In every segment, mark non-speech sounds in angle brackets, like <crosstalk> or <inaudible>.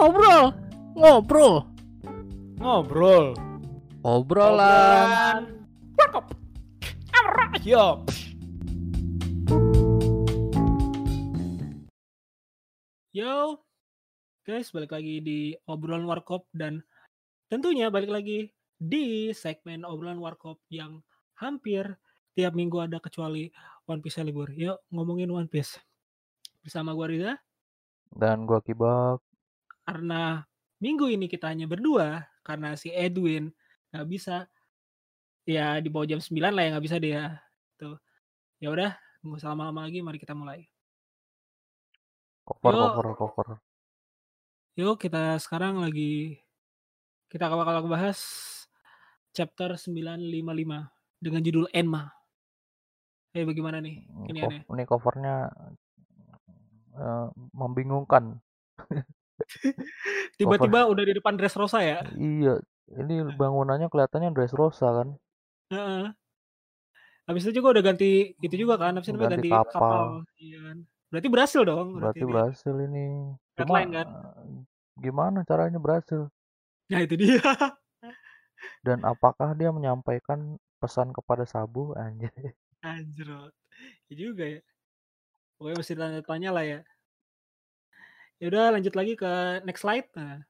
ngobrol, ngobrol, Ngobrol. obrolan. Warkop. Yo. Yo, guys, balik lagi di obrolan warkop dan tentunya balik lagi di segmen obrolan warkop yang hampir tiap minggu ada kecuali One Piece libur. Yuk ngomongin One Piece bersama gua Riza Dan gua kibak. Karena minggu ini kita hanya berdua karena si Edwin nggak bisa ya di bawah jam 9 lah ya nggak bisa dia. Tuh ya udah nggak usah lama-lama lagi mari kita mulai. Cover, cover, cover. yuk kita sekarang lagi kita bakal bahas chapter 955 dengan judul Enma. Eh bagaimana nih? Ini Co- aneh. Ini covernya eh, membingungkan. <laughs> tiba-tiba udah di depan dress rosa ya Iya, ini bangunannya kelihatannya dress rosa kan. Heeh. Habis itu juga udah ganti itu juga kan, habis itu Ganti ganti kapal. kapal. Iya kan. Berarti berhasil dong. Berarti ini. berhasil ini. Cuma kan? eh, gimana caranya berhasil? Nah itu dia. <laughs> Dan apakah dia menyampaikan pesan kepada Sabu? Anjir. Anjrot. Ya juga ya. Pokoknya mesti tanya-tanya lah ya. Ya udah lanjut lagi ke next slide. Nah.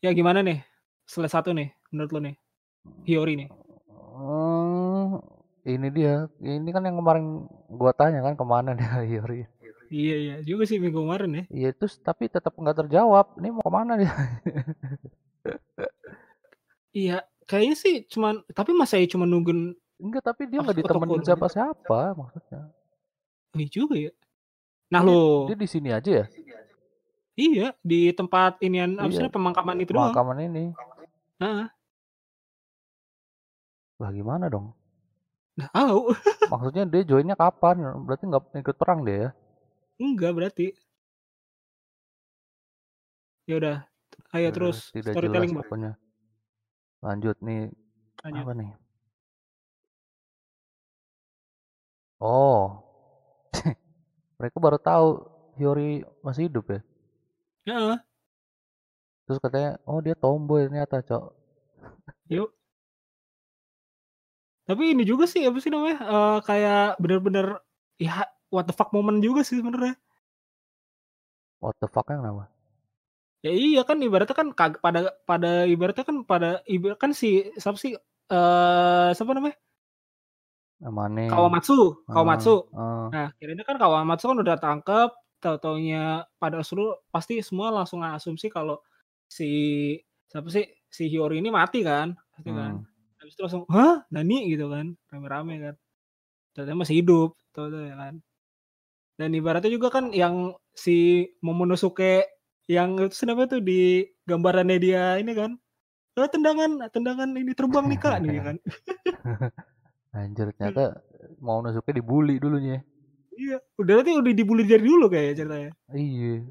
Ya gimana nih? Setelah satu nih, menurut lo nih. Hiyori nih. Hmm, ini dia. Ini kan yang kemarin gua tanya kan ke mana dia <laughs> Hiyori. Iya iya juga sih minggu kemarin ya. Iya terus tapi tetap nggak terjawab. Ini mau ke mana dia? <laughs> Iya, kayaknya sih cuman tapi masa ya cuma nungguin Enggak, tapi dia nggak ditemenin foto-foto siapa-siapa maksudnya. ini juga ya. Nah Dia- lo, Dia di sini aja ya, iya di tempat inian apa sih Iya. pemakaman itu doang. pemakaman ini. Heeh. Lah gimana dong? Nah, tahu. <laughs> Maksudnya dia joinnya kapan? Berarti nggak ikut perang dia ya? Enggak berarti. Ya udah, ayo terus Tidak storytelling jelas pokoknya. Lanjut nih, Lanjut. apa nih? Oh, <laughs> mereka baru tahu Hiyori masih hidup ya. Heeh. Terus katanya, oh dia tomboy ternyata, cok. Yuk. Tapi ini juga sih apa sih namanya? eh, kayak bener-bener ya what the fuck moment juga sih sebenarnya. What the fuck yang nama? Ya iya kan ibaratnya kan kag pada pada ibaratnya kan pada ibarat kan si siapa sih eh siapa namanya? Namanya? Kawamatsu, Ah, Kawamatsu. ah. Nah, kirain kan Kawamatsu kan udah tangkep, tahu-taunya pada seluruh pasti semua langsung asumsi kalau si siapa sih si Hiyori ini mati kan, pasti kan. Hmm. Habis itu langsung, "Hah? Nani?" gitu kan, rame-rame kan. Ternyata masih hidup, tahu ya kan. Dan ibaratnya juga kan yang si Momonosuke yang itu namanya tuh di gambarannya dia ini kan. "Eh, tendangan, tendangan ini terbang nih, Kak." nih kan. <laughs> Anjir, ternyata mau dibully dulunya. Iya, udah nanti udah dibully dari dulu kayak ceritanya. Iya.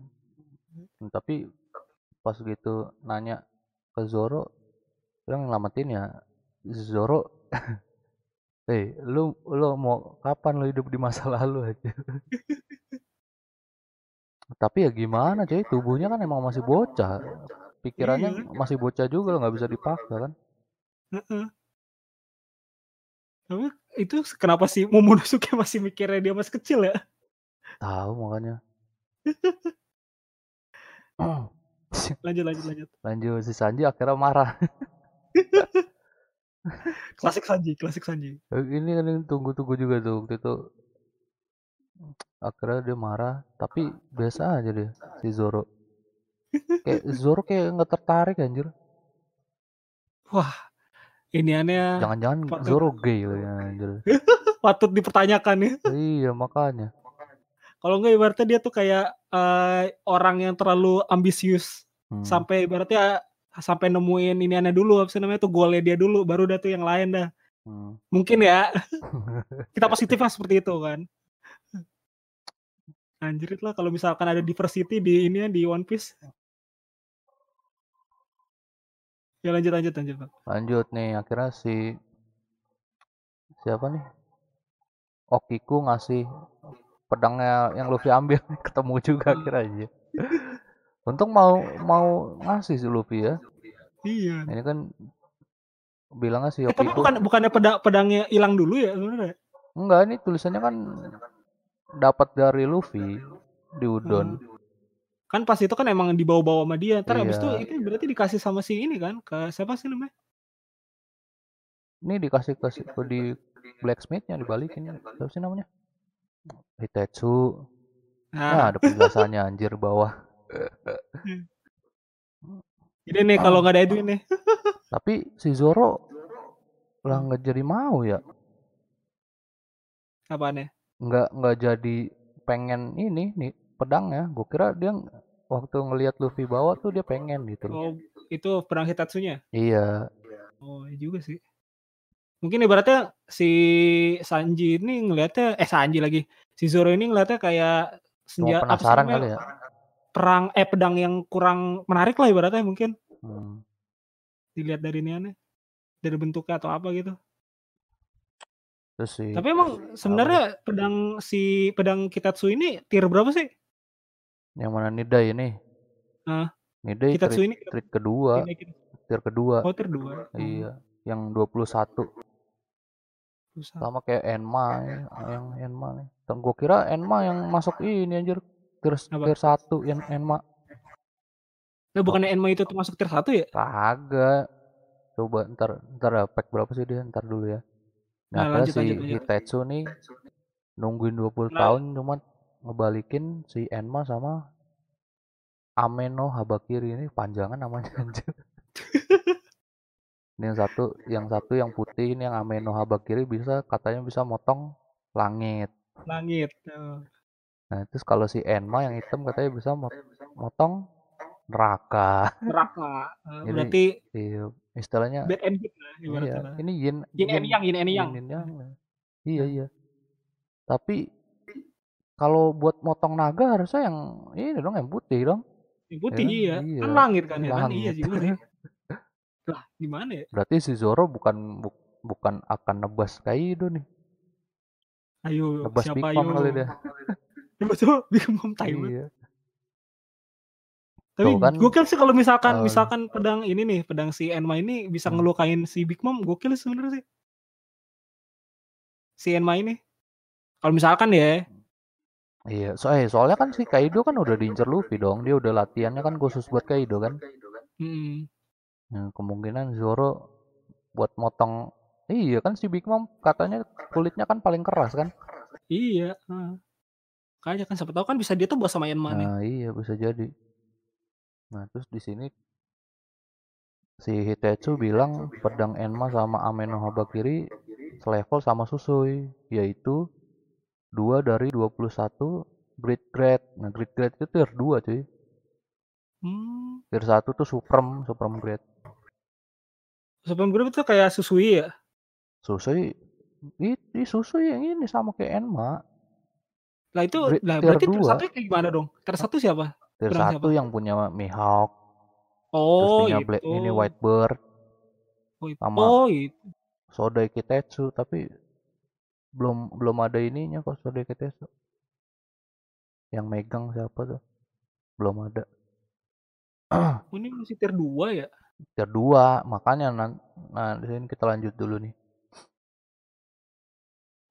Hmm, Tapi pas gitu nanya ke Zoro, yang nyelamatin ya Zoro. <laughs> Eh, lu lu mau kapan lu hidup di masa <laughs> lalu aja? Tapi ya gimana cuy, tubuhnya kan emang masih bocah. Pikirannya masih bocah juga nggak bisa dipaksa kan? Heeh. Tapi itu kenapa sih Momonosuke <laughs> masih mikirnya dia masih kecil ya? Tahu makanya. <laughs> <clears throat> Lanjut lanjut lanjut. Lanjut si Sanji akhirnya marah. <laughs> Klasik Sanji, klasik Sanji. Eh, Ini kan yang tunggu-tunggu juga tuh waktu itu. Akhirnya dia marah, tapi biasa aja dia si Zoro. Kayak <laughs> Zoro kayak nggak tertarik anjir. Wah, ini aneh Jangan-jangan Patut. Zoro gay loh ya anjir. <laughs> patut dipertanyakan ya. iya makanya. Kalau enggak ibaratnya dia tuh kayak eh, orang yang terlalu ambisius Hmm. sampai ibaratnya sampai nemuin ini aneh dulu apa sih namanya tuh golnya dia dulu baru dah tuh yang lain dah. Hmm. mungkin ya. <laughs> Kita positif lah seperti itu kan. Anjrit lah kalau misalkan ada diversity di ini di One Piece. Ya lanjut lanjut lanjut bang lanjut nih akhirnya si siapa nih? Okiku ngasih pedangnya yang Luffy ambil <laughs> ketemu juga hmm. akhirnya aja Untung mau mau ngasih si Luffy ya. Iya. Ini kan bilangnya si Eh, tapi Okiku bukan bukannya pedang pedangnya hilang dulu ya sebenarnya? enggak ini tulisannya kan dapat dari Luffy di udon. Kan pas itu kan emang dibawa-bawa sama dia. Ntar abis itu Iya. itu berarti dikasih sama si ini kan ke siapa sih namanya? Ini dikasih ke si- ke di blacksmithnya dibalikin. Siapa sih namanya? Hitetsu. Nah, Nah, ada penjelasannya anjir bawah. <laughs> ini nih Ah. kalau nggak ada Edwin nih. <laughs> Tapi si Zoro lah nggak jadi mau ya. Apaan ya? Nggak nggak jadi pengen ini nih pedangnya. Gue kira dia waktu ngelihat Luffy bawa tuh dia pengen gitu. Oh, itu perang Hitatsunya. Iya, Oh, iya juga sih. Mungkin ibaratnya si Sanji ini ngelihatnya eh Sanji lagi. Si Zoro ini ngelihatnya kayak senjata apa sih penasaran kali ya. Perang eh pedang yang kurang menarik lah ibaratnya mungkin Hmm. dilihat dari ini dari bentuknya atau apa gitu. Terus si Tapi emang sebenarnya pedang si pedang Kitatsu ini tier berapa sih? yang mana Nidai ini? Hah? Nidai Kitatsu treat, ini treat kedua, Ini kita- tier kedua. Oh, tier 2. Iya, yang 21 sama kayak Enma ya, yang Enma nih. Gue kira Enma yang masuk ini anjir tier, Apa? tier 1 yang Enma. Nah, bukannya Enma itu termasuk tier 1 ya? Kagak. Coba ntar ntar ya, pack berapa sih dia ntar dulu ya. Nah, Nah, lanjut, si lanjut, lanjut. Hitetsu nih nungguin 20 Nah. tahun cuma ngebalikin si Enma sama Ameno Habakiri ini panjangan namanya <laughs> anjir. ini yang satu, yang satu yang putih ini yang Ameno Habakiri bisa katanya bisa motong langit. Langit. Nah, terus kalau si Enma yang hitam katanya bisa mot- motong neraka. Neraka. <laughs> Jadi, berarti Iya, istilahnya bad and good lah iya, lah. ini yin Yin and yang, yin and yang. yin yang. Iya, iya. Tapi kalau buat motong naga harusnya yang ini dong yang putih dong. Yang putih kan? iya. Iya. Kan langit kan ya kan? Langit. Iya sih. <laughs> Lah, gimana ya? Berarti si Zoro bukan bu- bukan akan nebas Kaido nih. Ayo, Nebas siapa Mom ayo? kali dia. <laughs> Coba Big Mom Taiwan. Iya. Tapi Tuh kan, gokil sih kalau misalkan eh, misalkan pedang ini nih, pedang si Enma ini bisa Hmm. ngelukain si Big Mom, gokil sebenarnya sih. Si Enma ini. Kalau misalkan ya, Iya, so, eh, soalnya kan si Kaido kan udah diincer Luffy dong. Dia udah latihannya kan khusus buat Kaido kan. mm, Nah, kemungkinan Zoro buat motong Iya kan si Big Mom katanya kulitnya kan paling keras kan. iya. heeh. Kayaknya kan siapa tahu kan bisa dia tuh bos sama Enma nih. Nah, iya bisa jadi. Nah, terus di sini si Hitetsu bilang pedang Enma sama Ameno Habakiri selevel sama Susui, yaitu dua dari 21 Great Grade. Nah, Great Grade itu tier 2 cuy. Hmm. Tier 1 tuh Supreme, Supreme Grade. Sebelum grup itu kayak Susui ya. Susui ini Susui yang ini sama kayak Enma. Lah itu lah berarti tier satu kayak gimana dong? Tier satu siapa? Tier Pedang 1 siapa? yang punya Mihawk, terus Oh, punya itu. Black ini Whitebird, Oh, itu. sama Oh, itu. Sodai Kitetsu tapi belum belum ada ininya kok Sodai Kitetsu yang megang siapa tuh belum ada Oh, ini masih tier 2 ya? tier 2 makanya nan- nah di sini kita lanjut dulu nih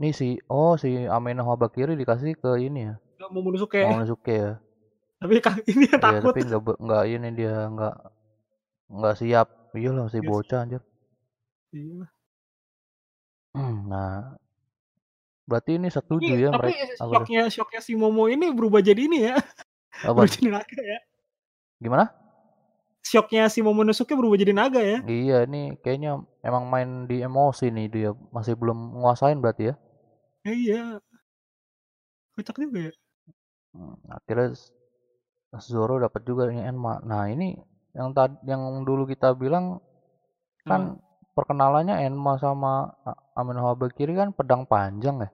nih si oh si Ameno Habakiri dikasih ke ini ya Gak mau Momonosuke. Momonosuke ya Tapi kan ini yang Iya, takut. tapi nggak be- nggak ini dia nggak nggak siap iya lah masih Yes. bocah anjir Iya. nah berarti ini setuju Tapi, ya tapi mereka tuh? shocknya shocknya si Momo ini berubah jadi ini ya. apa Berubah jadi naga ya. gimana Shocknya si Momonosuke berubah jadi naga ya. Iya, ini kayaknya emang main di emosi nih dia. Masih belum nguasain berarti ya. Eh, iya. Kocak juga ya. Hmm, Akhirnya Zoro dapat juga ini Enma. Nah, ini yang tadi yang dulu kita bilang kan perkenalannya Enma sama A- Amino Habakiri kan pedang panjang ya.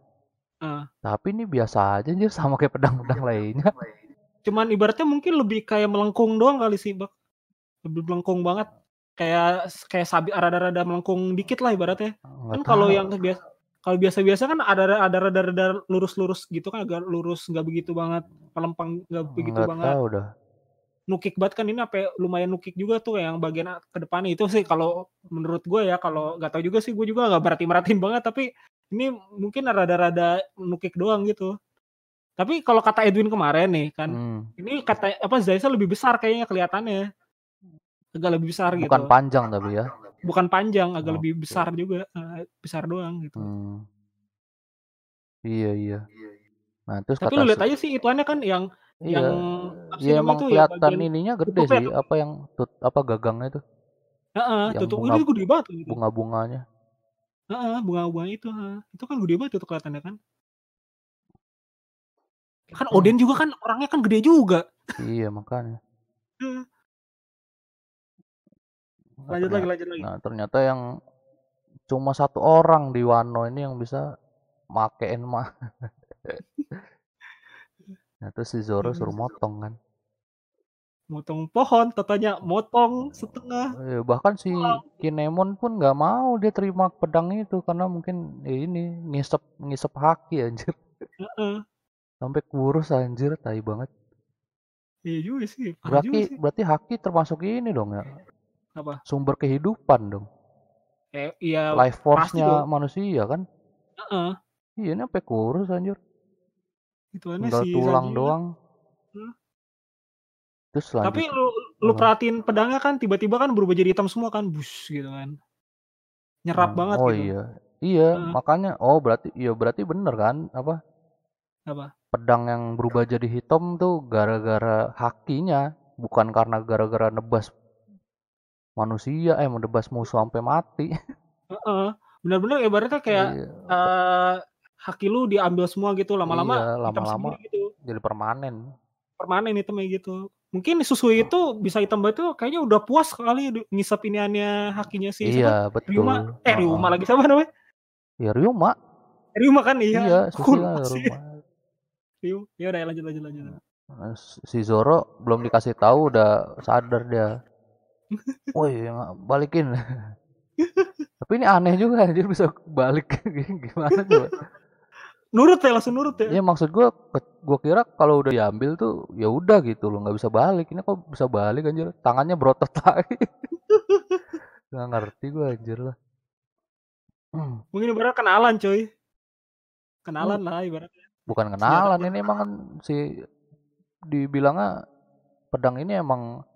Ah. Tapi ini biasa aja aja sama kayak pedang-pedang lainnya. Cuman ibaratnya mungkin lebih kayak melengkung doang kali sih, Bak. Lebih melengkung banget. kayak kayak sabi rada-rada melengkung dikit lah ibaratnya. Nggak Kan kalau yang biasa kalau biasa-biasa kan ada ada rada-rada lurus-lurus gitu kan agak lurus nggak begitu banget pelempang nggak begitu Nggak banget tahu dah. nukik banget kan ini apa lumayan nukik juga tuh yang bagian ke depannya itu sih kalau menurut gue ya kalau nggak tahu juga sih gue juga nggak berarti merhatiin banget tapi ini mungkin rada-rada nukik doang gitu tapi kalau kata Edwin kemarin nih kan Hmm. ini kata apa Zaisa lebih besar kayaknya kelihatannya agak lebih besar gitu Bukan panjang tapi ya. Bukan panjang agak lebih Oke. besar juga eh, besar doang gitu Hmm. Iya iya. Nah terus tapi kata lu lihat aja sih ituannya kan yang iya yang ya emang tuh yang kelihatan bagian ininya gede tutupnya sih apa yang tut apa gagangnya itu Heeh, yang tutup bunga ini gede banget gitu bunga-bunganya. Heeh, bunga-bunga itu, heeh. Itu kan gede banget itu kelihatannya kan. Kan Hmm. Odin juga kan orangnya kan gede juga. Iya makanya. Lanjut lagi, lanjut lagi. nah ternyata yang cuma satu orang di Wano ini yang bisa makein mah. <laughs> Nah terus si Zoro Yang suruh motong kan. motong pohon, tatanya motong setengah. Eh, bahkan si Wow. Kinemon pun nggak mau dia terima pedang itu karena mungkin ya ini ngisep ngisep haki anjir. Heeh. Sampai kurus anjir, tai banget. Iya juga sih, parah juga Berarti sih. berarti haki termasuk ini dong ya. Apa? Sumber kehidupan dong. Eh, iya Life force-nya manusia kan. Heeh. Iya ini sampai kurus anjir. Ituannya Tinggal si tulang Sanji. doang. Hmm. Terus Tapi lanjut. lu lu Apa? perhatiin pedangnya kan tiba-tiba kan berubah jadi hitam semua kan, bus gitu kan. Nyerap Hmm, banget Oh gitu. iya. Iya, Heeh. makanya oh berarti iya berarti bener kan apa? Apa? Pedang yang berubah jadi hitam tuh gara-gara hakinya, bukan karena gara-gara nebas manusia, eh nebas musuh sampai mati. Heeh. Benar-benar ibaratnya kayak Iya, eh haki lu diambil semua gitu lama-lama iya lama-lama gitu. jadi permanen. permanen hitamnya gitu. Mungkin susu itu bisa hitam tuh kayaknya udah puas kali ngisap iniannya hakinya si siapa? Iya, Ryuma. betul. Eh Heeh. Ryuma lagi siapa namanya? Ya Ryuma. Ryuma kan Iya, iya. susu sih. Ryuma. Ryuma. Ya udah lanjut lanjut lanjut. Nah, Si Zoro belum dikasih tahu udah sadar dia. Woi, balikin. Tapi ini aneh juga anjir bisa balik <laughs> gimana coba. Nurut ya langsung nurut ya. Ya maksud gua gua kira kalau udah diambil tuh ya udah gitu loh, nggak bisa balik. Ini kok bisa balik anjir? Tangannya berotot <laughs> lagi. Nggak ngerti gua anjir lah. Hmm, <clears throat> Mungkin ibarat kenalan coy. Kenalan hmm, lah ibaratnya. Bukan kenalan ini emang kan si dibilangnya pedang ini emang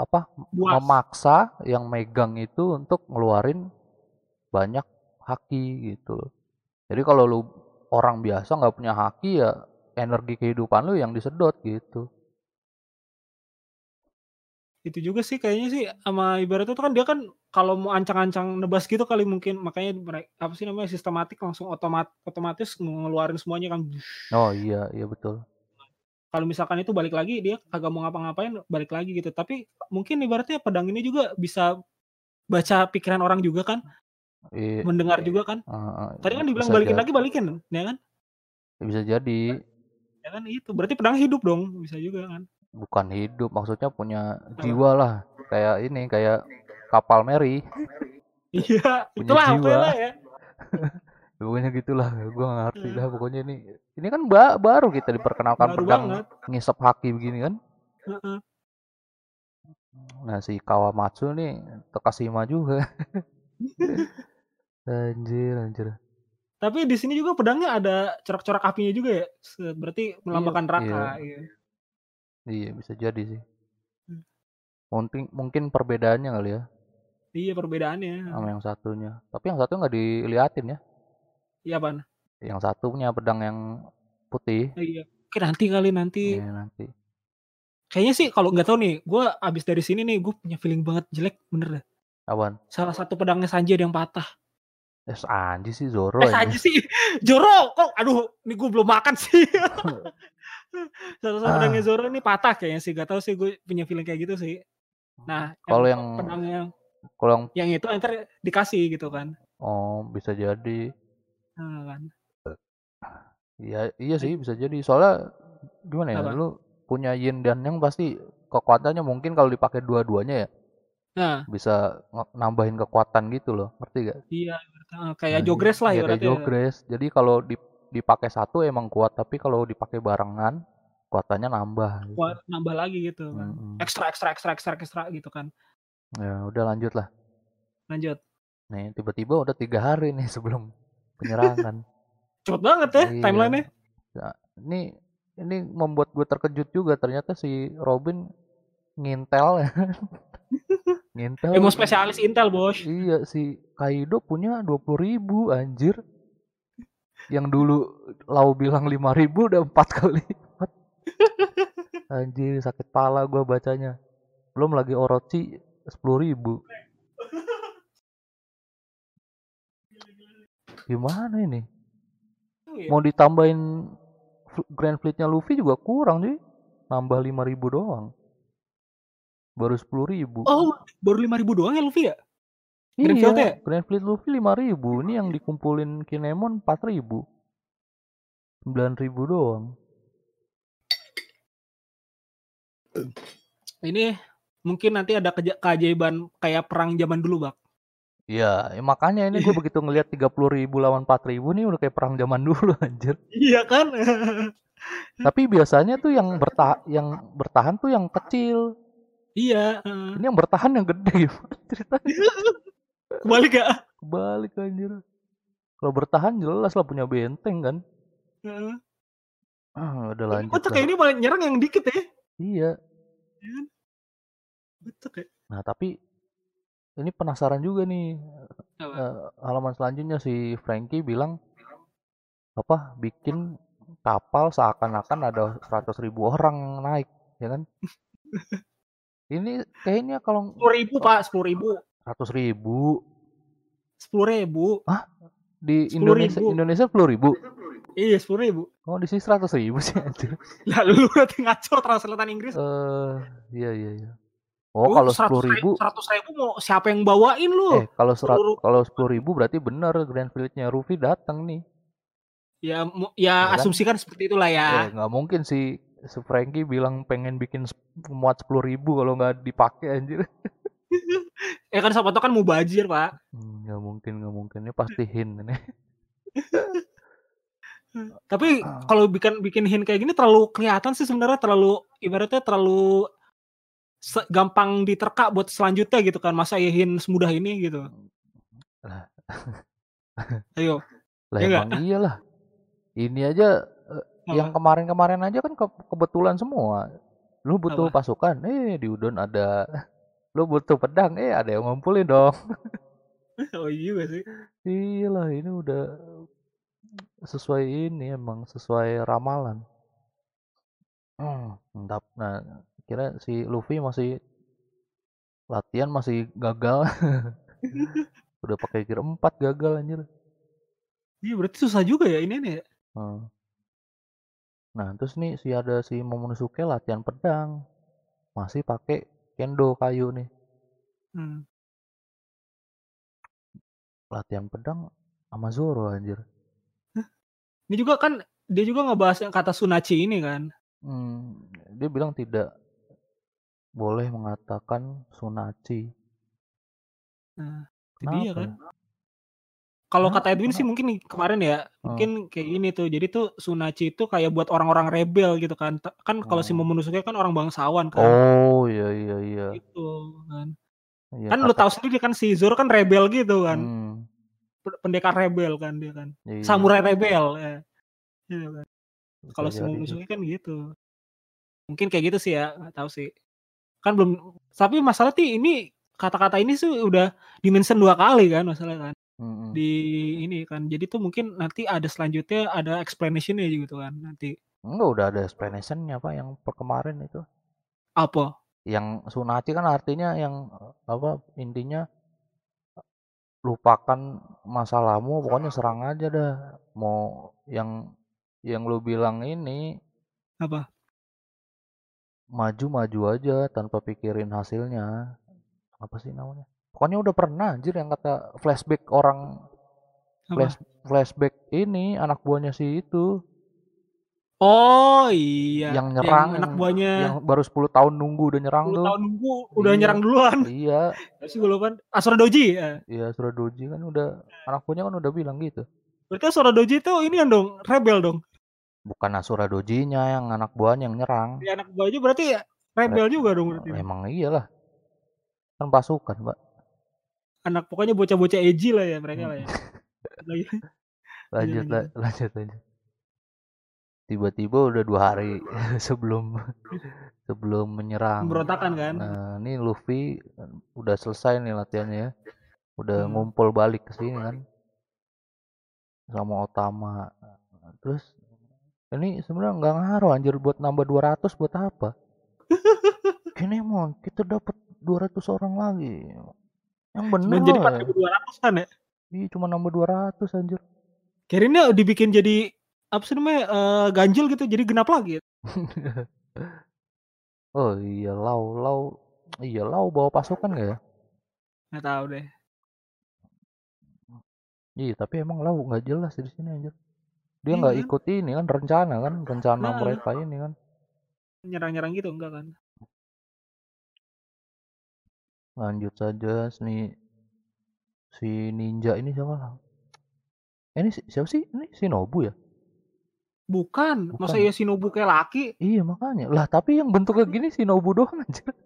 apa Buas. memaksa yang megang itu untuk ngeluarin banyak haki gitu loh. Jadi kalau lu orang biasa nggak punya haki ya energi kehidupan lu yang disedot gitu. Itu juga sih kayaknya sih sama ibaratnya tuh kan dia kan kalau mau ancang-ancang nebas gitu kali mungkin makanya apa sih namanya sistematik langsung otomat otomatis ngeluarin semuanya kan. Oh iya, iya betul. Kalau misalkan itu balik lagi dia kagak mau ngapa-ngapain balik lagi gitu. Tapi mungkin ibaratnya pedang ini juga bisa baca pikiran orang juga kan? Iya, mendengar juga kan? Eh, eh, tadi kan dibilang balikin jadi, lagi balikin ya kan? Bisa jadi. Ya kan itu. Berarti pedang hidup dong bisa juga kan? Bukan hidup, maksudnya punya jiwa lah. Kayak ini, kayak kapal Mary, iya itulah jiwa. lah ya <laughs> Pokoknya gitulah, gua nggak ngerti dah. Pokoknya ini, ini kan ba- baru kita diperkenalkan baru pedang banget ngisep haki begini kan. Heeh. Nah si Kawamatsu nih Tokashima juga. <laughs> Anjir, anjir. tapi di sini juga pedangnya ada corak-corak apinya juga ya berarti melambangkan Iya, neraka iya. Iya bisa jadi sih. Hmm. Mungkin mungkin perbedaannya kali ya iya perbedaannya sama yang satunya. Tapi yang satu nggak diliatin ya. Iya ban Yang satunya pedang yang putih. iya oke nanti kali nanti Iya nanti. kayaknya sih kalau nggak tahu nih gue abis dari sini nih gue punya feeling banget jelek bener deh Awan. salah satu pedangnya Sanji ada yang patah Eh Anji sih Zoro Eh aja. Sanji sih <laughs> Joro kok aduh ini gue belum makan sih <laughs> Salah satu pedangnya Ah. Zoro ini patah kayaknya sih gak tahu sih gue punya feeling kayak gitu sih Nah Kalau yang yang pedangnya yang, kalau yang yang itu ntar dikasih gitu kan oh bisa jadi. Nah, kan Iya iya sih bisa jadi. Soalnya gimana ya? Apa? Lu punya yin dan yang pasti kekuatannya mungkin kalau dipakai dua-duanya ya Nah. Bisa nambahin kekuatan gitu loh, ngerti gak? Iya, kayak nah, jogres lah ya. Kayak jogres. Jadi kalau dipakai satu emang kuat, tapi kalau dipakai barengan kuatannya nambah. Gitu. Kuat nambah lagi gitu kan. Hmm. Ekstra ekstra ekstra ekstra ekstra gitu kan. Ya udah lanjut lah. Lanjut. Nih tiba-tiba udah tiga hari nih <laughs> sebelum penyerangan. <laughs> Cepet banget ya iya. timelinenya. Ya, ini ini membuat gue terkejut juga ternyata si Robin ngintel ya. <laughs> ngintel. Emang spesialis Intel bos. Iya si Kaido punya dua puluh ribu anjir. Yang dulu Lau bilang lima ribu udah empat kali. <laughs> Anjir sakit pala gue bacanya. Belum lagi Orochi sepuluh ribu. Gimana ini? Oh, iya. Mau ditambahin Grand Fleetnya Luffy juga kurang sih. Nambah lima ribu doang. Baru sepuluh ribu. Oh, baru lima ribu doang ya Luffy ya? Grand iya, Fleet ya? Grand Fleet Luffy lima ribu. Ini yang dikumpulin Kinemon empat ribu. Sembilan ribu doang. Ini mungkin nanti ada keajaiban kayak perang zaman dulu, Bak. Iya, ya makanya ini gue begitu ngelihat tiga puluh ribu lawan empat ribu nih udah kayak perang zaman <laughs> dulu anjir. Iya kan? <laughs> Tapi biasanya tuh yang bertahan yang bertahan tuh yang kecil. Iya. Ini yang bertahan yang gede <laughs> ceritanya. Kebalik ya? Kebalik anjir. Kalau bertahan jelas lah punya benteng kan. Uh. Ah, udah lanjut. Kocak kayak ini malah nyerang yang dikit ya. Iya. Iya. Betul ya. Nah, tapi ini penasaran juga nih. Uh, halaman selanjutnya si Frankie bilang apa bikin kapal seakan-akan ada 100 ribu orang naik, ya kan? <laughs> ini kayaknya kalau sepuluh ribu pak, sepuluh ribu. Ratus ribu. Sepuluh ribu. Ah? Di Indonesia ribu. Indonesia sepuluh ribu. Iya sepuluh ribu. Oh di sini seratus ribu sih anjir. Lalu lu berarti ngaco translatean Inggris. Eh uh, iya iya iya. Oh, oh kalau sepuluh ribu, seratus ribu mau siapa yang bawain lu? Eh kalau serat, kalau sepuluh ribu berarti benar Grand Fleetnya Rufi datang nih. Ya, ya, ya kan? asumsikan seperti itulah ya. Ya nggak mungkin si, si Frankie bilang pengen bikin muat sepuluh ribu kalau nggak dipakai anjir. <laughs> ya kan siapa kan mau bajir pak. Hmm, nggak hmm, mungkin nggak mungkin ini pasti hin ini. <laughs> Tapi kalau bikin bikin hin kayak gini terlalu kelihatan sih sebenarnya terlalu ibaratnya terlalu gampang diterka buat selanjutnya gitu kan masa Yehin semudah ini gitu. <laughs> Ayo lah ya emang iyalah. Ini aja uh, yang kemarin-kemarin aja kan ke kebetulan semua. Lu butuh Apa? pasukan? Eh di udon ada. Lu butuh pedang? Eh ada yang ngumpulin dong. <laughs> Oh iya sih? Iyalah ini udah sesuai ini emang sesuai ramalan. Hmm, nah kira si Luffy masih latihan masih gagal. <laughs> Udah pakai gear 4 gagal anjir. Iya berarti susah juga ya ini nih hmm. nah terus nih si ada si Momonosuke latihan pedang. Masih pakai kendo kayu nih. Hmm. latihan pedang sama Zoro anjir. Ini juga kan dia juga ngebahas yang kata Sunachi ini kan? Hmm, dia bilang tidak boleh mengatakan Sunachi. Nah, dia kan. Kalau kata Edwin sih mungkin kemarin ya, oh. mungkin kayak gini tuh. Jadi tuh Sunachi itu kayak buat orang-orang rebel gitu kan. Kan kalau si oh. Momonosuke kan orang bangsawan kan. Oh, iya iya iya. Gitu kan. Ya, kan kata... lu tahu sendiri kan si Zoro kan rebel gitu kan. Hmm. Pendekar rebel kan dia kan. Ya, iya. Samurai rebel ya. Gitu kan. Kalau si Momonosuke kan gitu. Mungkin kayak gitu sih ya, nggak tahu sih kan belum tapi masalah ti ini kata-kata ini sih udah dimention dua kali kan masalah kan. Hmm. di ini kan jadi tuh mungkin nanti ada selanjutnya ada explanationnya gitu kan nanti. Enggak udah ada explanationnya apa yang per kemarin itu. Apa? Yang sunati kan artinya yang apa intinya lupakan masalahmu pokoknya serang aja dah. Mau yang yang lu bilang ini apa Maju-maju aja tanpa pikirin hasilnya. Apa sih namanya? Pokoknya udah pernah anjir yang kata flashback orang flash, flashback ini anak buahnya si itu. Oh iya, Yang yang nyerang, anak yang buahnya yang baru 10 tahun nunggu udah nyerang 10 tuh. tahun nunggu udah Iya, nyerang duluan. iya. <laughs> Sih gue lupa. Asura Doji ya? Iya, Asura Doji kan udah anak buahnya kan udah bilang gitu. Berarti Asura Doji itu ini dong, rebel dong. Bukan Asura Dojinya yang anak buahnya yang nyerang. Si anak buahnya berarti ya rebel juga dong berarti. Emang iyalah. Kan pasukan, Pak. Anak pokoknya bocah-bocah edgy lah ya mereka lah ya. <laughs> Lagi. lanjut, lanjut. la- lanjut, lanjut. Tiba-tiba udah dua hari <laughs> sebelum sebelum menyerang. Pemberontakan kan? Nah, ini Luffy udah selesai nih latihannya ya. Udah Hmm. ngumpul balik ke sini kan. Sama Otama. Terus ini sebenarnya nggak ngaruh anjir buat nambah 200 buat apa? <laughs> Kinemon, kita dapat 200 orang lagi. Yang Cuma jadi lah. 4200 kan ya? Iya, cuma nambah 200 anjir. Kirainnya dibikin jadi apa sih namanya eh, ganjil gitu jadi genap lagi. <laughs> Oh iya, Lau, Lau. Iya, Lau bawa pasukan nggak ya? Nggak tahu deh. Iya, tapi emang Lau nggak jelas di sini anjir. Dia Iya nggak kan? ikut ini kan rencana kan, rencana Nah. mereka ini kan. Nyerang-nyerang gitu enggak kan? Lanjut saja nih si ninja ini siapa lah? Eh, ini si- siapa sih? Ini Shinobu ya? Bukan, masa Bukan. ya Shinobu kayak laki? Iya makanya. Lah tapi yang bentuknya gini Shinobu doang anjir. <laughs>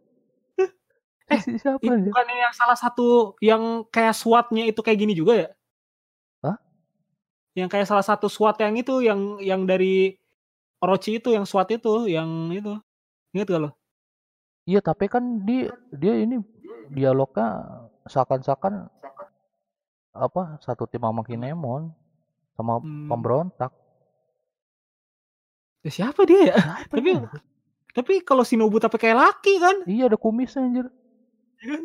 Eh, si siapa Itu anjir? bukan yang salah satu yang kayak SWAT-nya itu kayak gini juga ya? Yang kayak salah satu SWAT yang itu yang yang dari Orochi itu yang SWAT itu yang itu. Ingat gak lo? Iya tapi kan dia dia ini dialognya seakan-akan apa satu tim sama Kinemon sama Hmm. pemberontak. Ya, siapa dia ya? Siapa Tapi ini? tapi kalau Shinobu tapi kayak laki kan? Iya ada kumisnya anjir. Iya kan?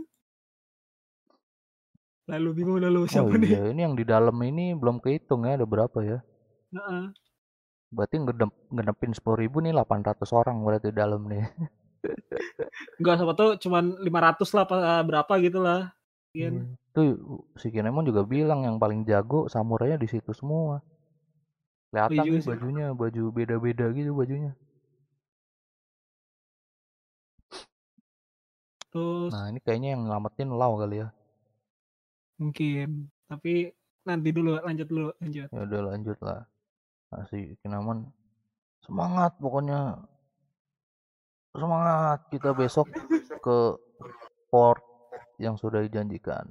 Lalu bingung lalu Oh siapa nih? iya, ini yang di dalam ini belum kehitung ya ada berapa ya? Heeh. Berarti ngedep, ngedepin 10.000 ribu nih 800 orang berarti di dalam nih. <laughs> Enggak siapa tuh cuman 500 lah apa berapa gitu lah. Iya. Iya. Tuh si Kinemon juga bilang yang paling jago samurainya di situ semua. Kelihatan Iya nih sih. bajunya, baju beda-beda gitu bajunya. Terus Nah, ini kayaknya yang nyelamatin Lau kali ya. Mungkin tapi nanti dulu lanjut dulu lanjut. Ya udah lanjut lah. Si Kinemon semangat pokoknya. Semangat kita besok ke port yang sudah dijanjikan.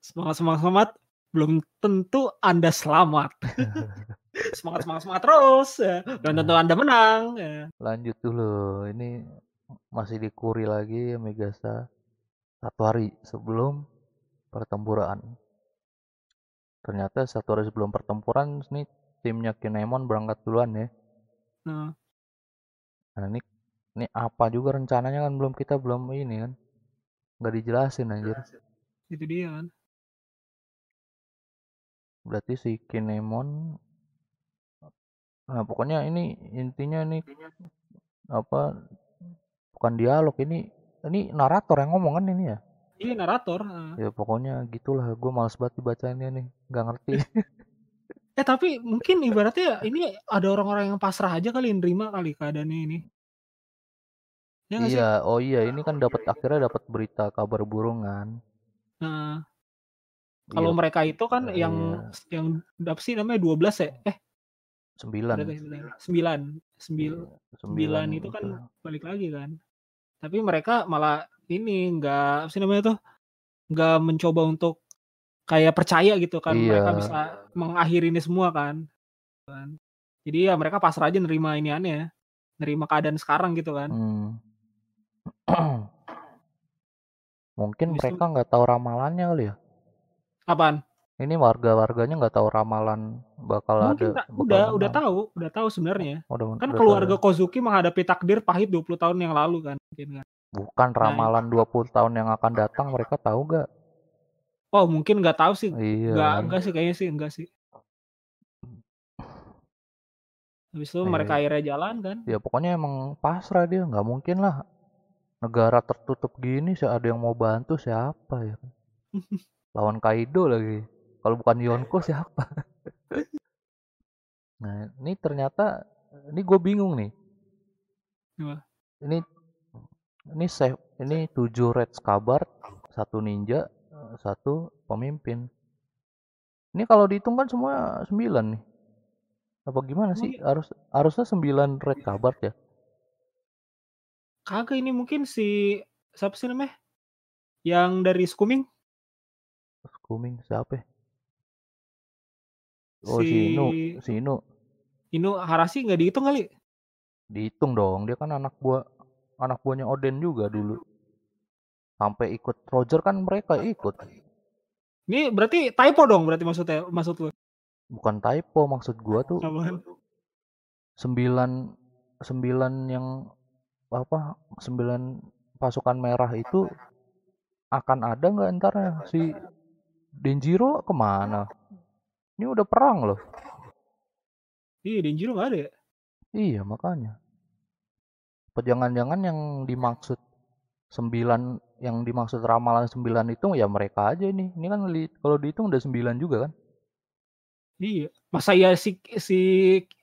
Semangat semangat semangat belum tentu Anda selamat. <laughs> semangat semangat semangat terus ya. Belum tentu Anda menang ya. Lanjut dulu. Ini masih dikuri lagi ya Megasa satu hari sebelum pertempuran. Ternyata satu hari sebelum pertempuran nih timnya Kinemon berangkat duluan ya. Nah, Nah ini ini apa juga rencananya kan belum kita belum ini kan nggak dijelasin anjir. itu dia kan. Berarti si Kinemon Nah, pokoknya ini intinya ini apa bukan dialog ini ini narator yang ngomong kan ini ya. Iya narator. Ya pokoknya gitulah gue males banget dibacainnya nih nggak ngerti. <laughs> Eh tapi mungkin ibaratnya ini ada orang-orang yang pasrah aja kali nerima kali keadaannya ini. Ya nggak sih? iya, oh iya ini kan dapat akhirnya dapat berita kabar burung kan. Nah, kalau Iya, mereka itu kan iya. yang yang apa sih namanya 12 ya? Eh, sembilan. sembilan. Sembil, Iya, sembilan itu kan balik lagi kan. Tapi mereka malah ini enggak apa sih namanya tuh? Enggak mencoba untuk kayak percaya gitu kan mereka Iya. bisa mengakhiri ini semua kan. Kan. Jadi ya mereka pasrah aja nerima ini aneh nerima keadaan sekarang gitu kan. Hmm. <clears throat> Mungkin Habis mereka nggak tahu ramalannya kali ya. Apaan? Ini warga-warganya nggak tahu ramalan bakal Mungkin ada. bakal udah udah menang. tahu, udah tahu sebenarnya. Udah, Kan udah keluarga tahu ya. Kozuki menghadapi takdir pahit 20 tahun yang lalu kan. Mungkin kan. Bukan Nah, ramalan 20 tahun yang akan datang mereka tahu gak? Oh, mungkin nggak tahu sih. Iya. Enggak, kan? enggak sih kayaknya sih, enggak sih. Habis itu Iya. mereka akhirnya jalan kan. Ya pokoknya emang pasrah dia nggak mungkin lah negara tertutup gini sih ada yang mau bantu siapa ya? <laughs> Lawan Kaido lagi. Kalau bukan Yonko siapa? <laughs> Nah, ini ternyata ini gue bingung nih. Apa? Ini ini save ini 7 red scabbard, satu ninja, eh, satu pemimpin. Ini kalau dihitung kan semua 9 nih. Apa gimana sih? Harus harusnya 9 red scabbard ya? Kagak ini mungkin si siapa sih namanya? Yang dari Skuming? Skuming siapa? ya? Oh, Si si Inu, si Inu. Inu Harasi nggak dihitung kali? Dihitung dong, dia kan anak buah anak buahnya Oden juga dulu. Sampai ikut Roger kan mereka ikut. Ini berarti typo dong berarti maksudnya maksud lu? Bukan typo maksud gua tuh Apaan? sembilan sembilan yang apa sembilan pasukan merah itu akan ada nggak ntar si Denjiro ke mana? Ini udah perang loh. Iya Denjiro nggak ada ya? Iya makanya. Apa jangan-jangan yang dimaksud sembilan yang dimaksud ramalan sembilan itu ya mereka aja nih. Ini kan li- kalau dihitung udah sembilan juga kan? Iya. Masa ya si si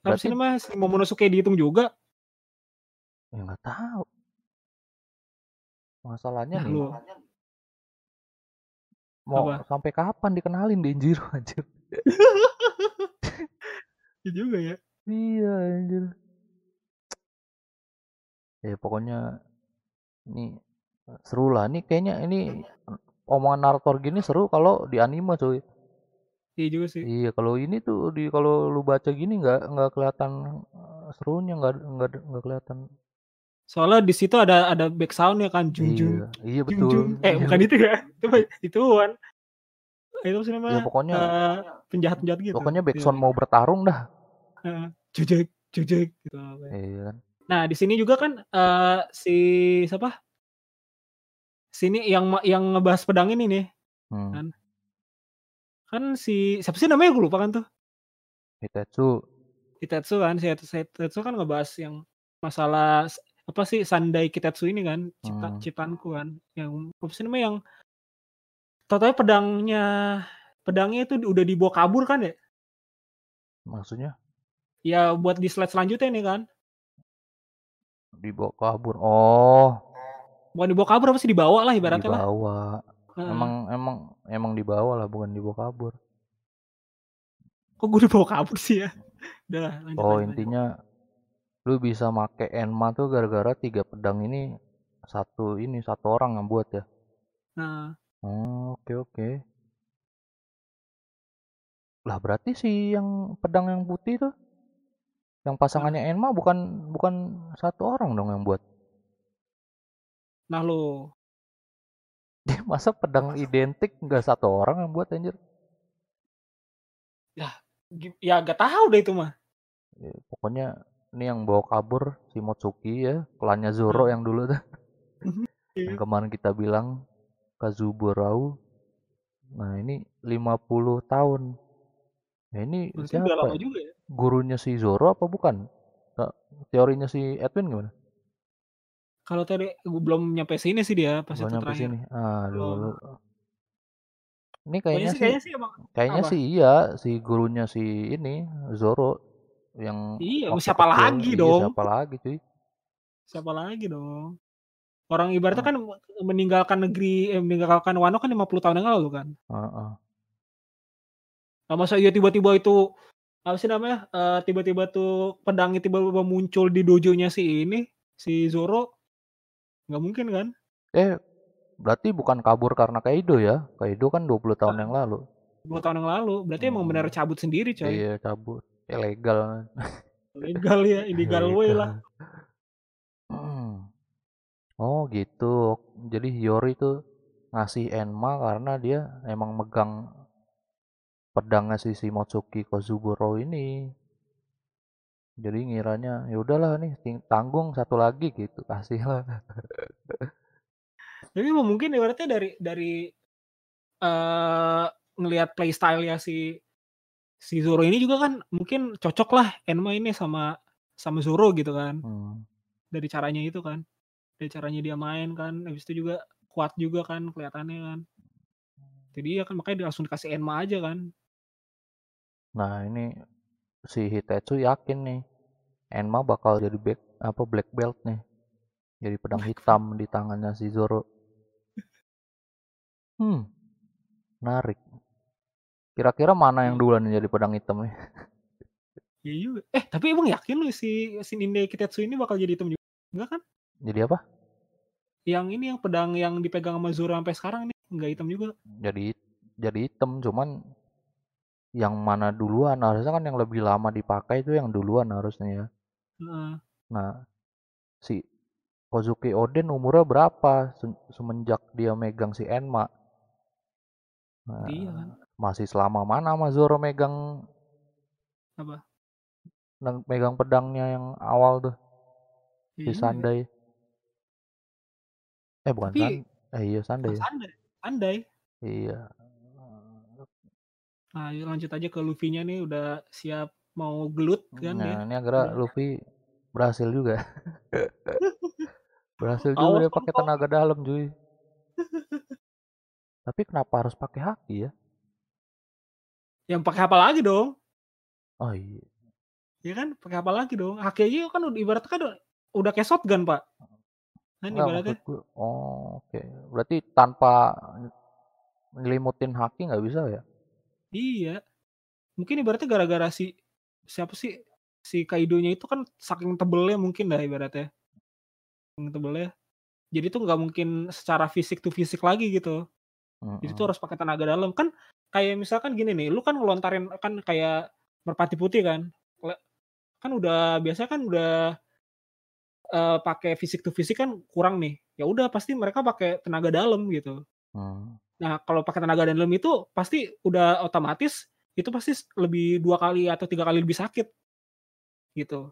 apa sih namanya si Momonosuke dihitung juga? Ya nggak tahu. Masalahnya Nah, nih lu mau apa? sampai kapan dikenalin Denjiro anjir? Iya <laughs> juga ya. Iya anjir. Ya pokoknya ini seru lah. Ini kayaknya ini omongan narator gini seru kalau di anime cuy. Iya juga sih. Iya kalau ini tuh di kalau lu baca gini nggak nggak kelihatan eh, serunya nggak nggak nggak kelihatan. Soalnya di situ ada ada back sound ya kan jung jung Iya iya jung betul. jung. Eh Iya. bukan itu ya. <laughs> Itu itu kan. Itu sih Ya namanya pokoknya eh, penjahat-penjahat gitu. pokoknya Iya. backsound mau bertarung dah. Heeh. Jujek jujek gitu. Iya kan. Nah, di sini juga kan eh, si siapa? Sini yang yang ngebahas pedang ini nih. Hmm. Kan? Kan si siapa sih namanya gue lupa kan tuh. Hitetsu. Kitetsu kan, si Kitetsu kan ngebahas yang masalah apa sih Sandai Kitetsu ini kan, cipta Hmm. ciptaanku kan. Yang apa sih namanya yang totalnya pedangnya pedangnya itu udah dibawa kabur kan ya? Maksudnya Ya buat di slide selanjutnya nih kan. Dibawa kabur. Oh, Bukan dibawa kabur apa sih dibawa lah ibaratnya lah. dibawa. Emang emang emang dibawa lah bukan dibawa kabur. Kok gue dibawa kabur sih ya? Udah lah, lanjut, Oh lanjut, lanjut. intinya lu bisa make Enma tuh gara-gara tiga pedang ini satu ini satu orang yang buat ya. Nah, Oh oke oke. Lah berarti si yang pedang yang putih tuh yang pasangannya Enma bukan bukan satu orang dong yang buat. nah lo <laughs> Masa pedang identik nggak satu orang yang buat anjir? Gi- ya gak tahu deh itu mah. Ya, pokoknya ini yang bawa kabur si Motsuki ya, klannya Zoro Hmm. yang dulu tuh. <laughs> Iya. Yang kemarin kita bilang Kazuburau. Nah, ini 50 tahun. Ya ini udah siapa? lama ya? juga ya. Gurunya si Zoro apa bukan? Nah, teorinya si Edwin gimana? Kalau tadi gue belum nyampe sini sih dia pas Belum itu nyampe terakhir. sini. Ah, Belum. dulu. Ini kayaknya sih kayaknya sih emang kayaknya apa? sih iya si gurunya si ini Zoro yang Iya, siapa lagi Iya, dong? siapa lagi cuy? Siapa lagi dong? Orang ibaratnya Hmm. kan meninggalkan negeri, eh, meninggalkan Wano kan 50 tahun yang lalu kan. Heeh. Nah, masa iya tiba-tiba itu apa sih namanya? eh, tiba-tiba tuh pedangnya tiba-tiba muncul di dojonya si ini, si Zoro. Nggak mungkin kan? Eh, berarti bukan kabur karena Kaido ya? Kaido kan 20 tahun yang lalu. 2 tahun yang lalu. Berarti emang benar Hmm. cabut sendiri, coy. Iya, cabut. Ilegal. <laughs> Legal ya, illegal way lah. Hmm. Oh, gitu. Jadi Hiyori tuh ngasih Enma karena dia emang megang pedangnya si Shimotsuki Kozuburo ini. Jadi ngiranya ya udahlah nih tanggung satu lagi gitu kasih lah. <laughs> Tapi emang mungkin ibaratnya dari dari eh ngelihat playstyle ya si si Zoro ini juga kan mungkin cocok lah Enma ini sama sama Zoro gitu kan. Hmm. Dari caranya itu kan. Dari caranya dia main kan. Habis itu juga kuat juga kan kelihatannya kan. Jadi ya kan makanya langsung dikasih Enma aja kan. Nah, ini si Hitetsu yakin nih Enma bakal jadi black apa black belt nih jadi pedang hitam di tangannya si Zoro hmm menarik kira-kira mana yang duluan yang jadi pedang hitam nih Iya juga. Eh, tapi emang yakin lu si si Ninde Kitetsu ini bakal jadi hitam juga? Enggak kan? jadi apa Yang ini yang pedang yang dipegang sama Zoro sampai sekarang nih enggak hitam juga. jadi jadi hitam cuman yang mana duluan harusnya kan yang lebih lama dipakai itu yang duluan harusnya ya nah si Kozuki Oden umurnya berapa se- semenjak dia megang si Enma Nah, Iya kan. masih selama mana sama Zoro megang Apa? neng- megang pedangnya yang awal tuh Iya si. Sunday eh bukan Tapi- Sun eh iya Sunday Mas Andai. Andai. iya Nah, yuk lanjut aja ke Luffy-nya nih udah siap mau gelut kan nah ini akhirnya Udah. Luffy berhasil juga <laughs> berhasil juga Awas dia pakai tenaga dalam cuy <laughs> tapi kenapa harus pakai haki ya Yang pakai apa lagi dong? oh iya Ya kan? Pakai apa lagi dong? Haki aja kan udah ibaratnya kan udah, kayak shotgun, Pak. Kan ibaratnya. gue oh oke berarti tanpa ngelimutin haki nggak bisa ya Iya. Mungkin ibaratnya gara-gara si siapa sih si Kaido-nya itu kan saking tebelnya mungkin dah ibaratnya. Saking tebelnya. Jadi tuh nggak mungkin secara fisik tuh fisik lagi gitu. Jadi Mm-mm. tuh harus pakai tenaga dalam. Kan kayak misalkan gini nih, lu kan ngelontarin kan kayak merpati putih kan. Kan udah biasa kan udah eh, pakai fisik tuh fisik kan kurang nih. Ya udah pasti mereka pakai tenaga dalam gitu. Hmm. Nah, kalau pakai tenaga dalam itu pasti udah otomatis itu pasti lebih dua kali atau tiga kali lebih sakit gitu.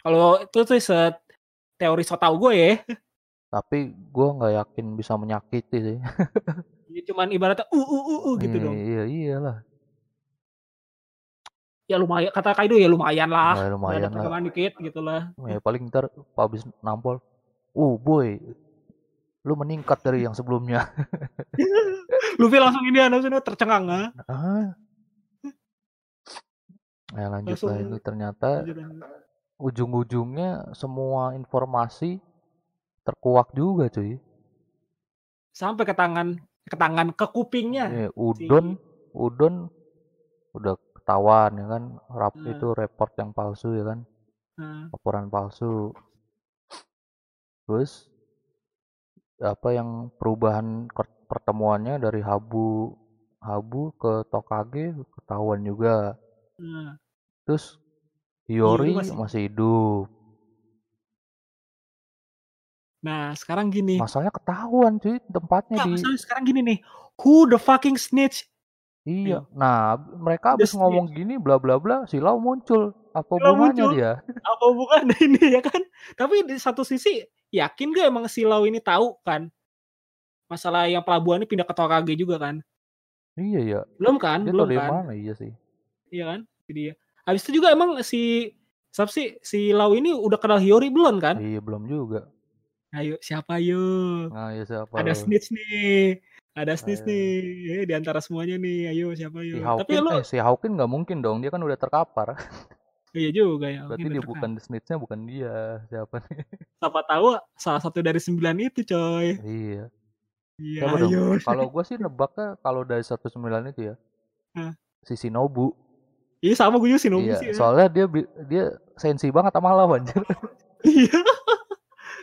Kalau itu tuh se teori so tau gue ya, tapi gue nggak yakin bisa menyakiti sih <laughs> ya cuman ibaratnya uh uh uh, uh gitu Iya, dong. iya iyalah Ya lumayan kata Kaido ya lumayan lah. Ya, lumayan ada lah. dikit gitu lah. ya paling ntar habis nampol uh boy lu meningkat dari yang sebelumnya. <laughs> Luffy langsung ini langsung tercengang ah. ah. Ya lanjut Langsung- lah ini ternyata ujung-ujungnya semua informasi terkuak juga cuy. Sampai ke tangan ke tangan ke kupingnya. Ya, udon udon udah ketahuan ya kan? Rap Hmm. itu report yang palsu ya kan? Nah, laporan palsu. Terus apa yang perubahan pertemuannya dari Habu Habu ke Tokage ketahuan juga nah. terus Hiyori masih- masih hidup Nah, sekarang gini. masalahnya ketahuan cuy tempatnya Nggak, di masalah sekarang gini nih. Who the fucking snitch? iya nah mereka habis ngomong gini bla bla bla Silau muncul apa Silau hubungannya muncul. dia apa bukan <laughs> ini ya kan tapi di satu sisi yakin gak emang Silau ini tahu kan? Masalah yang pelabuhan ini pindah ke Tokage juga kan? Iya ya belum kan? Dia belum kan? mana iya sih. Iya kan? Jadi ya. Habis itu juga emang si siapa sih? Si Lau ini udah kenal Hiyori belum kan? Iya belum juga. Ayo siapa yuk nah ya siapa? Ada lo? snitch nih. Ada snitch Ayo. nih. Eh, di antara semuanya nih. Ayo siapa si yuk Hawkin tapi lu eh si Hawkin nggak mungkin dong. Dia kan udah terkapar <laughs> iya juga ya berarti dia udah bukan snitchnya bukan dia siapa nih <laughs> siapa tahu salah satu dari sembilan itu coy iya iya <laughs> kalau gue sih nebaknya kalau dari satu sembilan itu ya Hah. si Shinobu iya sama gue juga sih Nobu iya sih ya. soalnya dia dia sensi banget sama lawan anjir. <laughs> Iya.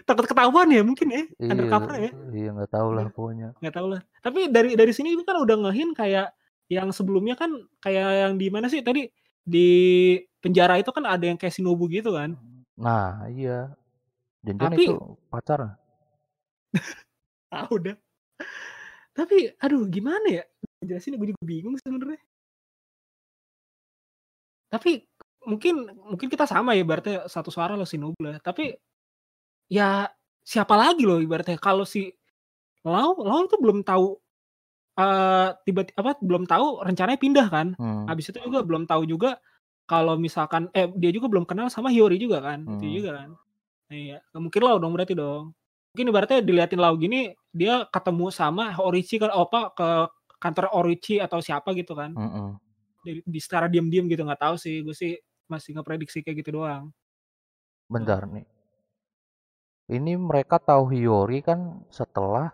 Takut ketahuan ya mungkin ya. iya Undercover ya. iya nggak tahu lah pokoknya Nggak tahu lah. Tapi dari dari sini kan udah ngehin kayak yang sebelumnya kan kayak yang di mana sih tadi di penjara itu kan ada yang kayak Shinobu gitu kan. nah iya janjian Tapi- itu pacar <laughs> Ah udah. Tapi aduh gimana ya? Jelasin gue juga bingung sebenarnya. Tapi mungkin mungkin kita sama ya ibaratnya satu suara lo Shinobu lah. Tapi ya siapa lagi loh ibaratnya kalau si Lau Lau itu belum tahu eh tiba apa belum tahu rencananya pindah kan. hmm. Habis itu juga belum tahu juga kalau misalkan eh dia juga belum kenal sama Hiyori juga kan. Itu Hmm. juga kan. Iya, nggak mungkin Lau dong berarti dong. Mungkin ibaratnya diliatin Lau gini dia ketemu sama Orichi kan apa ke kantor Orichi atau siapa gitu kan. Jadi di secara diam-diam gitu nggak tahu sih, gue sih masih ngeprediksi kayak gitu doang. Bentar nih. Ini mereka tahu Hiyori kan setelah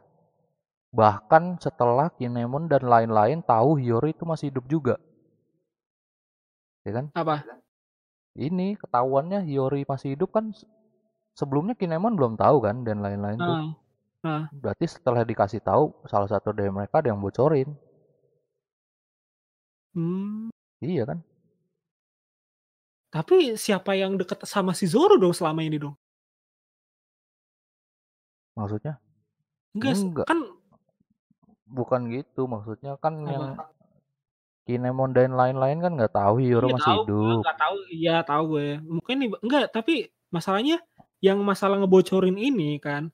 bahkan setelah Kinemon dan lain-lain tahu Hiyori itu masih hidup juga. Ya kan? Apa? Ini ketahuannya Hiyori masih hidup kan se- sebelumnya Kinemon belum tahu kan dan lain-lain tuh. Nah, nah. Berarti setelah dikasih tahu salah satu dari mereka ada yang bocorin. Hmm. Iya kan? Tapi siapa yang deket sama si Zoro dong selama ini dong? Maksudnya Enggak, Enggak. kan bukan gitu maksudnya kan Apa? yang Kinemon dan lain-lain kan nggak tahu Hiyori iya masih tahu hidup. nggak tahu, iya tahu gue. Mungkin nih, enggak, tapi masalahnya yang masalah ngebocorin ini kan,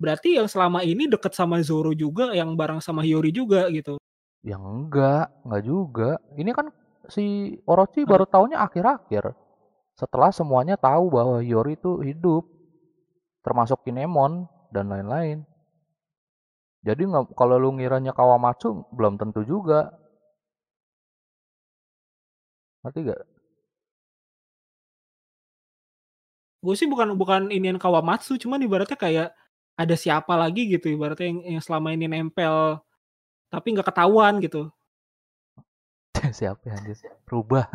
berarti yang selama ini deket sama Zoro juga, yang bareng sama Hiyori juga gitu. Yang enggak, enggak juga. Ini kan si Orochi Apa? baru tahunya akhir-akhir. Setelah semuanya tahu bahwa Hiyori itu hidup. Termasuk Kinemon dan lain-lain. Jadi nggak kalau lu ngiranya Kawamatsu belum tentu juga. Ngerti gak? Gue sih bukan bukan inian Kawamatsu, cuman ibaratnya kayak ada siapa lagi gitu, ibaratnya yang, yang selama ini nempel tapi nggak ketahuan gitu. <laughs> Siapa ya anjir? Rubah.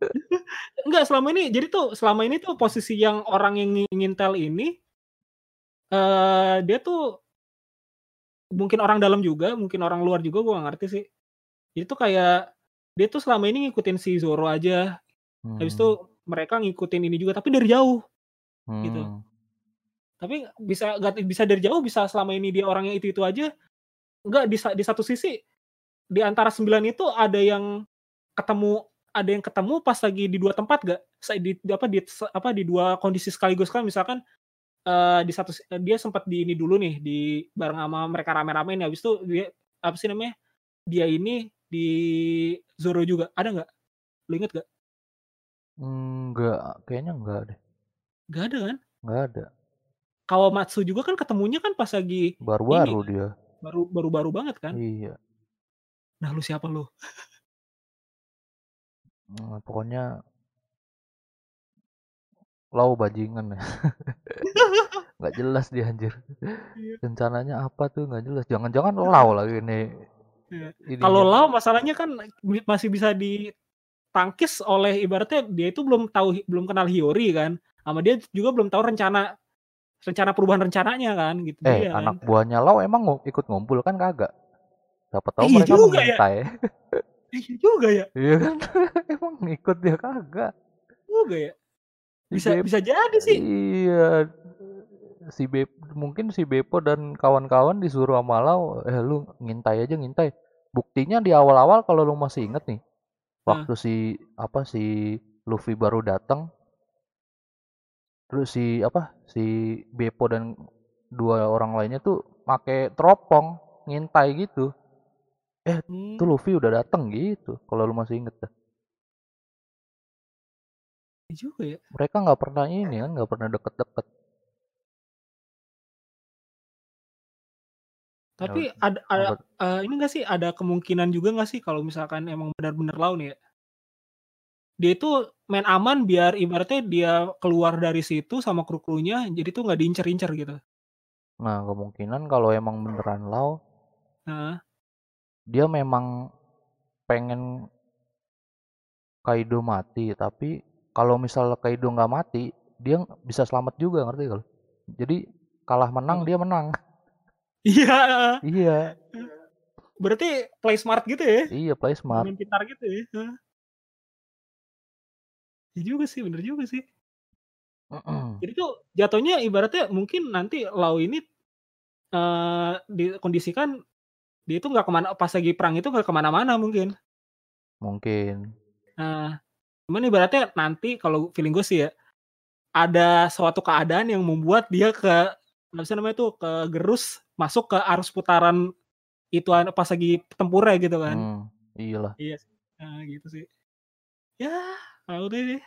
<laughs> Enggak, selama ini jadi tuh selama ini tuh posisi yang orang yang ngi- ngintel ini eh dia tuh mungkin orang dalam juga, mungkin orang luar juga gue gak ngerti sih. Jadi tuh kayak dia tuh selama ini ngikutin si Zoro aja. Habis itu Hmm. mereka ngikutin ini juga tapi dari jauh gitu. Hmm. Tapi bisa gak, bisa dari jauh bisa selama ini dia orangnya itu-itu aja. Enggak di, di satu sisi di antara sembilan itu ada yang ketemu ada yang ketemu pas lagi di dua tempat gak? Di, di apa di apa di dua kondisi sekaligus kan misalkan eh di satu eh, dia sempat di ini dulu nih di bareng sama mereka rame-rame nih habis itu dia apa sih namanya? Dia ini di Zoro juga. Ada nggak? Lu inget gak? Enggak, kayaknya enggak deh. Gak ada kan? Enggak ada. Kawamatsu juga kan ketemunya kan pas lagi ini Baru-baru kan? dia. baru baru baru banget kan? Iya. Nah lu siapa lu? Hmm, pokoknya lau bajingan ya. <laughs> Nggak jelas dia anjir. Iya. Rencananya apa tuh nggak jelas. Jangan-jangan lau lagi nih. Kalau ininya. Lau masalahnya kan masih bisa ditangkis oleh ibaratnya dia itu belum tahu belum kenal Hiyori kan. Sama dia juga belum tahu rencana rencana perubahan rencananya kan gitu Eh, dia kan. anak buahnya lau emang ikut ngumpul kan kagak? Siapa tahu Eh, iya mereka juga ya. <laughs> Iya juga ya. Iya kan? <laughs> emang ngikut dia kagak. Juga ya. Si Bisa Bep bisa jadi sih. iya si Bep mungkin si Bepo dan kawan-kawan disuruh sama Lau, eh lu ngintai aja ngintai. Buktinya di awal-awal kalau lu masih inget nih, Nah, waktu si apa si Luffy baru datang, terus si apa si Bepo dan dua orang lainnya tuh pakai teropong ngintai gitu. Eh, hmm, tuh Luffy udah datang gitu. Kalau lu masih inget dah. iya juga ya. Mereka nggak pernah ini kan, nggak pernah deket-deket. Ya, Tapi ada ada eh, ini enggak sih ada kemungkinan juga nggak sih kalau misalkan emang benar-benar nih ya. Dia itu main aman biar ibaratnya dia keluar dari situ sama kru-krunya jadi tuh nggak diincer-incer gitu. Nah, kemungkinan kalau emang beneran Lau, Nah, dia memang pengen Kaido mati, tapi kalau misal Kaido nggak mati, dia bisa selamat juga, ngerti kalau? Jadi kalah menang apa? dia menang. Iya. Iya, Berarti play smart gitu ya? iya play smart. Main pintar gitu ya? Iya juga sih, bener juga sih. Jadi tuh jatuhnya ibaratnya mungkin nanti Lau ini eh dikondisikan dia itu nggak ke mana pas lagi perang itu nggak ke mana-mana mungkin. Mungkin. Nah, cuman ibaratnya nanti kalau feeling gue sih ya ada suatu keadaan yang membuat dia ke apa namanya tuh ke gerus masuk ke arus putaran itu pas lagi tempurnya gitu kan. Hmm, iyalah. Iya, sih. Nah, gitu sih. Ya, ah, udah deh.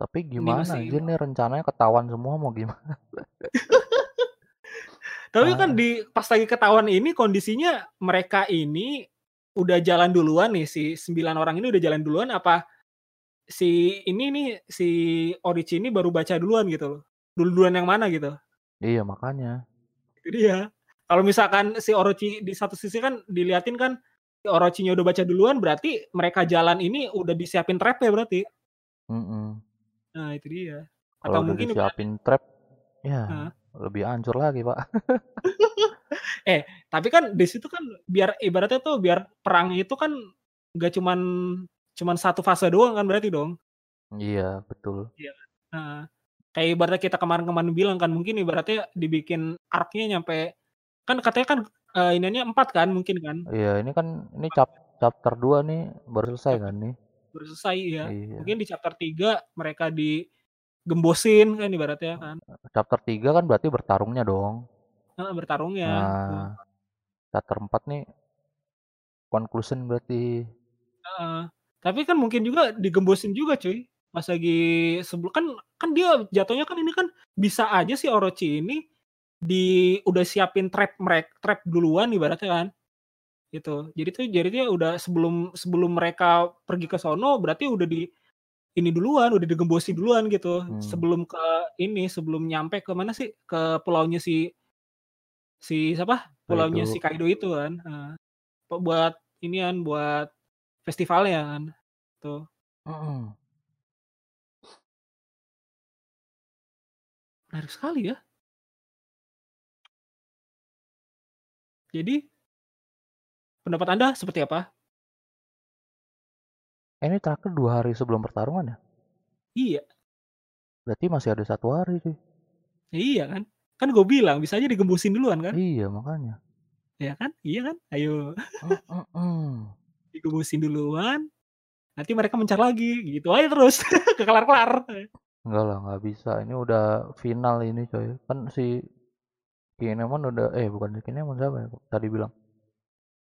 Tapi Ini gimana aja nih <laughs> rencananya ketahuan semua mau gimana? Tapi kan Ah, di pas lagi ketahuan ini kondisinya mereka ini udah jalan duluan nih, si 9 orang ini udah jalan duluan apa si ini nih, si Orochi ini baru baca duluan gitu loh. Dulu-duluan yang mana gitu. Iya, makanya. Itu dia. Kalau misalkan si Orochi di satu sisi kan diliatin kan si Orochinya udah baca duluan berarti mereka jalan ini udah disiapin trap-nya berarti. Mhm. Nah, itu dia. Kalau Atau udah mungkin disiapin trap, ya Heeh. lebih hancur lagi, Pak. <laughs> Eh, tapi kan di situ kan biar ibaratnya tuh biar perangnya itu kan nggak cuman cuman satu fase doang kan berarti dong? Iya, betul. Iya kan? Kayak ibaratnya kita kemarin-kemarin bilang kan mungkin ibaratnya dibikin arc-nya nyampe kan katanya kan, eee, iniannya 4 kan mungkin kan? Iya, ini kan ini chap chapter 2 nih baru selesai kan nih. baru selesai ya. Iya. Mungkin di chapter 3 mereka digembosin kan ibaratnya kan. Chapter 3 kan berarti bertarungnya dong. Heeh, bertarungnya. Nah, chapter 4 nih conclusion berarti. Heeh. Tapi kan mungkin juga digembosin juga cuy. Pas lagi sebelum kan kan dia jatuhnya kan ini kan bisa aja si Orochi ini di udah siapin trap merek trap duluan ibaratnya kan. Gitu. Jadi tuh jadi dia udah sebelum sebelum mereka pergi ke sono berarti udah di ini duluan, udah digembosi duluan gitu. Hmm. Sebelum ke ini, sebelum nyampe ke mana sih? Ke pulaunya si si siapa? Pulaunya si Kaido. Kaido itu kan. Heeh. Pe buat inian, buat festivalnya kan. Tuh. Mhm. Menarik sekali ya. Jadi pendapat Anda seperti apa? Ini terakhir 2 hari sebelum pertarungan ya? Iya. Berarti masih ada 1 hari cuy. Iya kan? Kan gue bilang bisa aja digembosin duluan kan? Iya, makanya. Ya kan? Iya kan? Ayo. Mhm. Digembosin duluan, nanti mereka mencar lagi, gitu aja terus. <laughs> Nggak kelar-kelar. Enggak lah, nggak bisa. Ini udah final ini coy. Kan si Kinemon udah eh bukan si Kinemon siapa ya tadi bilang?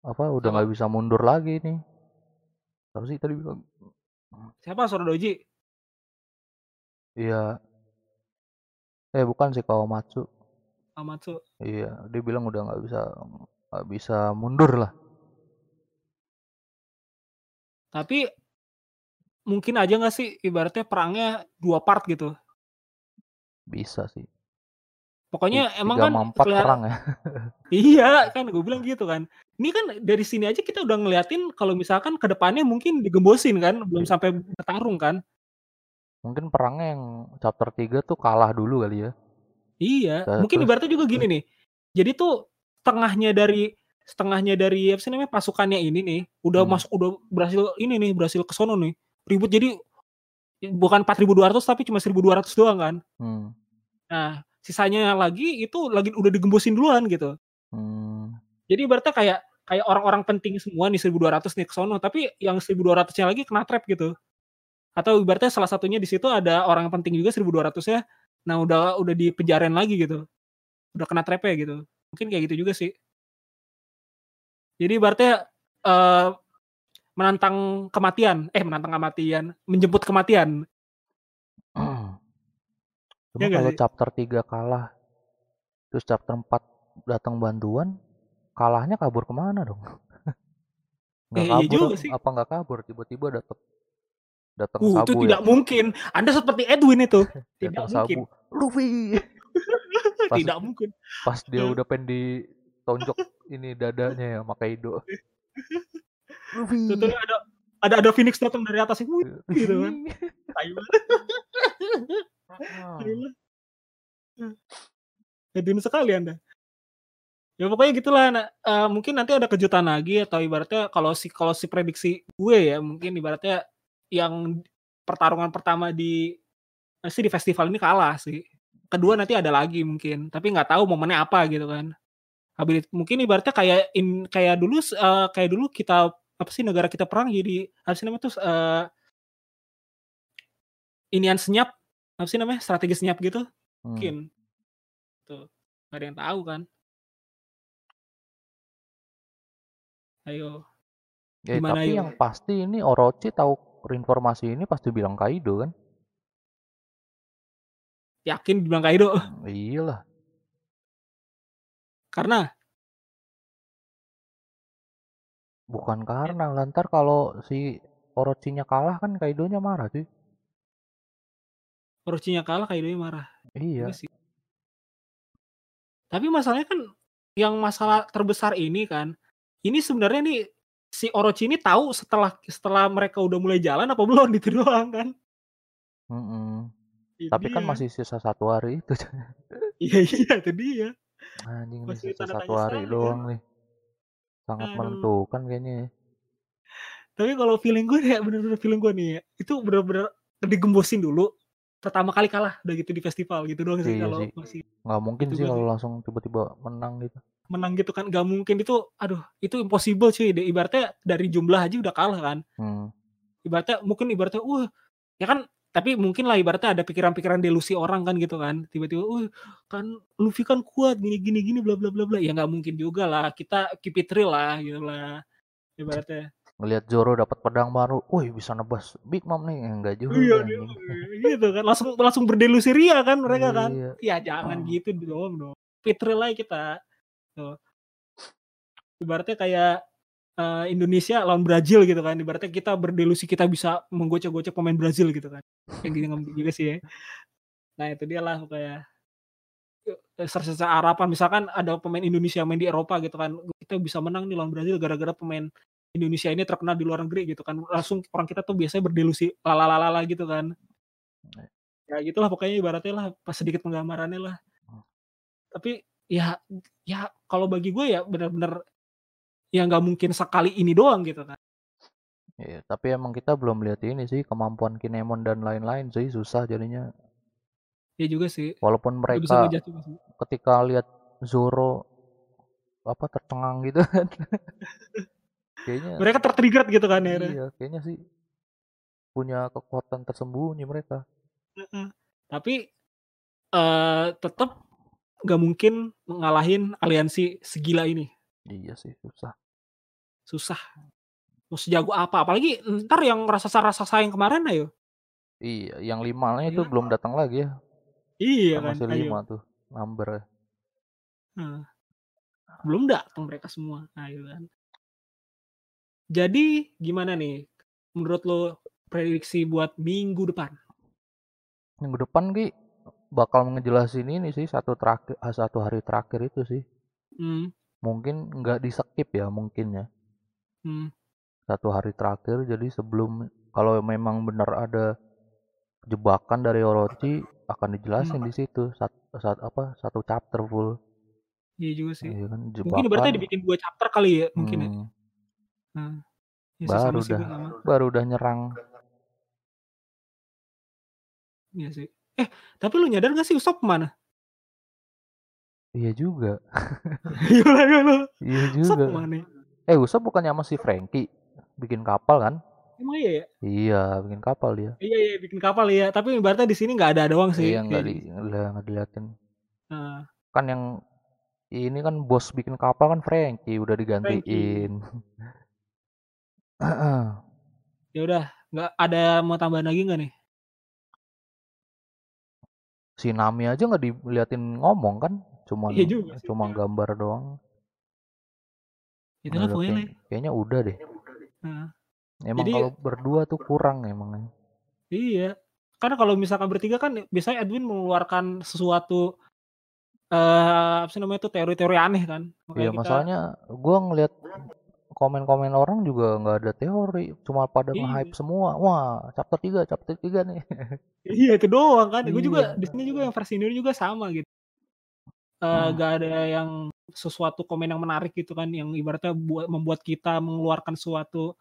Apa udah nggak bisa mundur lagi nih. Apa sih tadi bilang? Siapa Sorodoji? Iya. Eh bukan si Kawamatsu. Amatsu. Iya, dia bilang udah nggak bisa nggak bisa mundur lah. Tapi mungkin aja nggak sih ibaratnya perangnya 2 part gitu? Bisa sih. Pokoknya emang 3 kan sama 4 kelia perang ya. Iya, <laughs> kan gue bilang gitu kan. Ini kan dari sini aja kita udah ngeliatin kalau misalkan ke depannya mungkin digembosin kan, belum Iya. sampai bertarung kan. Mungkin perangnya yang chapter 3 tuh kalah dulu kali ya. Iya, Eee, mungkin terus ibaratnya juga gini nih. Jadi tuh setengahnya dari setengahnya dari apa sih namanya, pasukannya ini nih, udah Hmm. masuk udah berhasil ini nih, berhasil ke sono nih. Ribut jadi bukan 4.200 tapi cuma 1.200 doang kan. Hmm. Nah, sisanya lagi itu lagi udah digembosin duluan gitu. Hmm. Jadi ibaratnya kayak kayak orang-orang penting semua nih 1.200 nih ke sono, tapi yang 1.200-nya lagi kena trap gitu. Atau ibaratnya salah satunya di situ ada orang penting juga 1.200-nya, nah udah udah dipenjarain lagi gitu. Udah kena trap-nya gitu. Mungkin kayak gitu juga sih. Jadi ibaratnya, eee, menantang kematian, eh menantang kematian, menjemput kematian. Cuma Iya nggak kalau sih? chapter 3 kalah, terus chapter 4 datang bantuan, kalahnya kabur ke mana dong? <laughs> Nggak Eh, iya kabur juga sih. apa nggak kabur, tiba-tiba dateng dateng Uh, itu Sabu ya? tidak mungkin. Anda seperti Edwin itu. <laughs> Tidak mungkin. Sabu, "Luffy!" <laughs> Pas Tidak mungkin. pas dia Heeh. udah pengen ditonjok ini dadanya ya sama Tahu-tahu ada ada ada Phoenix datang dari atas, "Wih!" gitu kan. Tai banget. Tai Heeh. banget. Eee. Edwin sekali Anda. Ya pokoknya gitulah na eee, mungkin nanti ada kejutan lagi atau ibaratnya kalau si kalau si prediksi gue ya, mungkin ibaratnya yang pertarungan pertama di pasti di festival ini kalah sih. Kedua nanti ada lagi mungkin, tapi nggak tahu momennya apa gitu kan. Habis mungkin ibaratnya kayak in kayak dulu eee, kayak dulu kita apa sih, negara kita perang jadi apa sih namanya tuh, eee inian senyap, apa sih namanya, strategi senyap gitu, Hmm. mungkin. Tuh, nggak ada yang tahu kan. Ayo. Eh, Gimana tapi yo? yang pasti ini Orochi tahu informasi ini pasti bilang Kaido kan? Yakin bilang Kaido? Iyalah. Karena? Bukan karena lah, ntar kalau si Orochinya kalah kan Kaidonya marah cuy. Orochinya kalah Kaidonya marah. Iya. Iya sih. Tapi masalahnya kan yang masalah terbesar ini kan, ini sebenarnya nih si Orochi ini tahu setelah setelah mereka udah mulai jalan apa belum <laughs> itu doang kan? Mm-mm. Itu Tapi kan masih sisa satu hari itu. Iya iya itu dia. Anjing Masih sisa satu hari doang kan. nih. Sangat Aduh. menentukan kayaknya ya. Tapi kalau feeling gue ya bener-bener feeling gue nih ya, itu bener-bener digembosin dulu. Pertama kali kalah udah gitu di festival gitu doang sih Iya kalau sih. masih Nggak mungkin sih kalau langsung tiba-tiba menang gitu. menang gitu kan gak mungkin itu aduh itu impossible cuy ibaratnya dari jumlah aja udah kalah kan Hmm. ibaratnya mungkin ibaratnya wah ya kan tapi mungkin lah ibaratnya ada pikiran-pikiran delusi orang kan gitu kan. Tiba-tiba wah kan Luffy kan kuat gini gini gini bla bla bla bla. Ya nggak mungkin juga lah. Kita keep it real lah gitu lah ibaratnya. Ngelihat Zoro dapat pedang baru, wih bisa nebas Big Mom nih. Enggak juga iya dia anjing. gitu kan. Langsung langsung berdelusi ria kan mereka kan. Iya. ya jangan gitu dong dong. Real aja kita tuh. Ibaratnya kayak eh, Indonesia lawan Brazil gitu kan. Ibaratnya kita berdelusi kita bisa menggocek-gocek pemain Brazil gitu kan. Yang gini nggak juga sih ya. Nah itu dia lah kayak sersa harapan. Misalkan ada pemain Indonesia main di Eropa gitu kan. Kita bisa menang nih lawan Brazil gara-gara pemain Indonesia ini terkenal di luar negeri gitu kan. Langsung orang kita tuh biasanya berdelusi lalalala gitu kan. Ya gitulah pokoknya ibaratnya lah pas sedikit penggambarannya lah. Tapi ya ya kalau bagi gue ya benar-benar ya nggak mungkin sekali ini doang gitu kan Iya, tapi emang kita belum lihat ini sih kemampuan Kinemon dan lain-lain sih susah jadinya. ya juga sih Walaupun bisa mereka sih ketika lihat Zoro apa tercengang gitu <laughs> kan. kayaknya mereka tertrigger gitu kan ya iya, kayaknya sih punya kekuatan tersembunyi mereka. Heeh. tapi eh tetap nggak mungkin ngalahin aliansi segila ini Iya sih susah. susah mau sejago apa apalagi ntar yang rasa-rasa sayang kemarin ayo Iya, yang limanya itu Iya. belum datang lagi ya. iya Kan masih ayo lima tuh number. Heeh. belum datang mereka semua ayo kan jadi gimana nih menurut lo prediksi buat minggu depan Minggu depan Ki bakal ngejelasin ini sih satu terakhir ah, satu hari terakhir itu sih. hmm, Mungkin nggak di skip ya mungkin ya. hmm, Satu hari terakhir jadi sebelum kalau memang benar ada jebakan dari Orochi akan dijelasin Hmm. di situ sat, sat- apa satu chapter full. iya juga sih Iya kan mungkin ibaratnya dibikin dua chapter kali ya mungkin ya hmm, Nah, ya baru sama sih dah gue sama. baru udah nyerang. Iya sih. Eh, tapi lu nyadar gak sih Usop ke mana? Iya juga. Gila <laughs> gila. Iya Usop juga. ke mana? Eh Usop bukannya sama si Frankie bikin kapal kan? Emang iya ya? Iya, bikin kapal dia. Iya iya bikin kapal ya. Tapi ibaratnya di sini nggak ada doang sih. Iya nggak di kayaknya. nggak diliatin. Nah, Kan yang ini kan bos bikin kapal kan Frankie udah digantiin. <clears throat> ya udah, nggak ada mau tambahan lagi nggak nih? si Nami aja nggak diliatin ngomong kan? Cuman Iya juga sih. cuma gambar doang. Itulah pokoknya lah. kayak- kayaknya udah deh. Nah, Emang Jadi- kalau berdua tuh kurang emang. iya. Karena kalau misalkan bertiga kan biasanya Edwin mengeluarkan sesuatu eh apa sih namanya itu teori-teori aneh kan. Makanya Iya kita- masalahnya gua ngeliat komen-komen orang juga nggak ada teori, cuma pada Iya. nge-hype semua. Wah, chapter 3, chapter 3 nih. Iya itu doang kan. Gue juga Iya. di sini juga yang versi Indonesia juga sama gitu. Eh Hmm. gak ada yang sesuatu komen yang menarik gitu kan yang ibaratnya buat membuat kita mengeluarkan suatu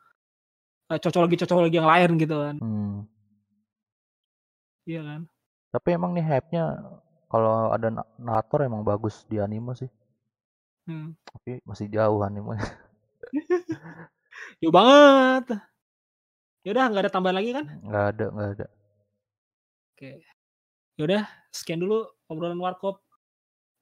eh, cocok lagi cocok lagi yang lain gitu kan. Hmm. Iya kan. Tapi emang nih hype-nya kalau ada na- Nator emang bagus di anime sih. Hmm. Tapi masih jauh anime. <laughs> Yuk banget. Ya udah nggak ada tambahan lagi kan? nggak ada, nggak ada. Oke. Ya udah sekian dulu obrolan warkop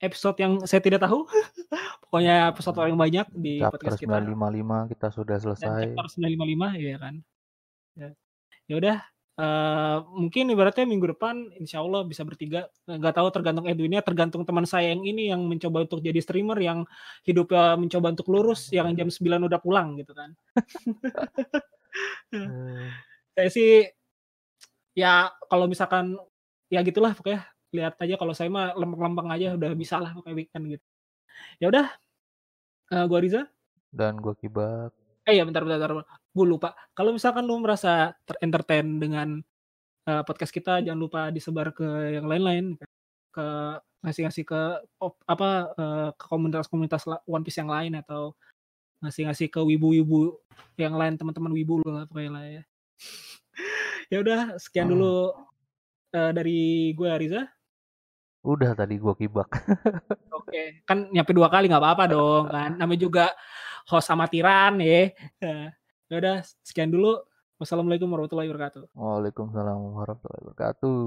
episode yang saya tidak tahu. <laughs> Pokoknya episode paling banyak di Chapter podcast kita. 955 kita sudah Dan selesai. chapter 955 ya kan. Ya. Ya udah Eee, mungkin ibaratnya minggu depan insya Allah bisa bertiga, nggak tahu tergantung Edwin-nya, tergantung teman saya yang ini yang mencoba untuk jadi streamer, yang hidupnya mencoba untuk lurus, yang jam 9 udah pulang gitu kan. <laughs> <laughs> Saya sih, ya kalau misalkan ya gitulah pokoknya, lihat aja kalau saya mah lempeng-lempeng aja udah bisalah pokoknya weekend gitu. Ya udah, eee, gua Riza. Dan gua Kibak. Eh, ya bentar bentar bentar, gua lupa. Kalau misalkan lu merasa ter-entertain dengan, eee, podcast kita jangan lupa disebar ke yang lain-lain, ke ngasih-ngasih ke op apa, eee, ke komunitas-komunitas One Piece yang lain atau ngasih-ngasih ke wibu-wibu yang lain, teman-teman wibu lu lah pokoknya lah ya. <laughs> Ya udah sekian Mhm. dulu, eee, dari gua Riza. Udah tadi gua Kibak. <laughs> Oke, kan nyampe 2 kali nggak apa-apa dong kan, namanya juga host amatiran ya. <laughs> Ya udah sekian dulu. Wassalamualaikum warahmatullahi wabarakatuh. Waalaikumsalam warahmatullahi wabarakatuh.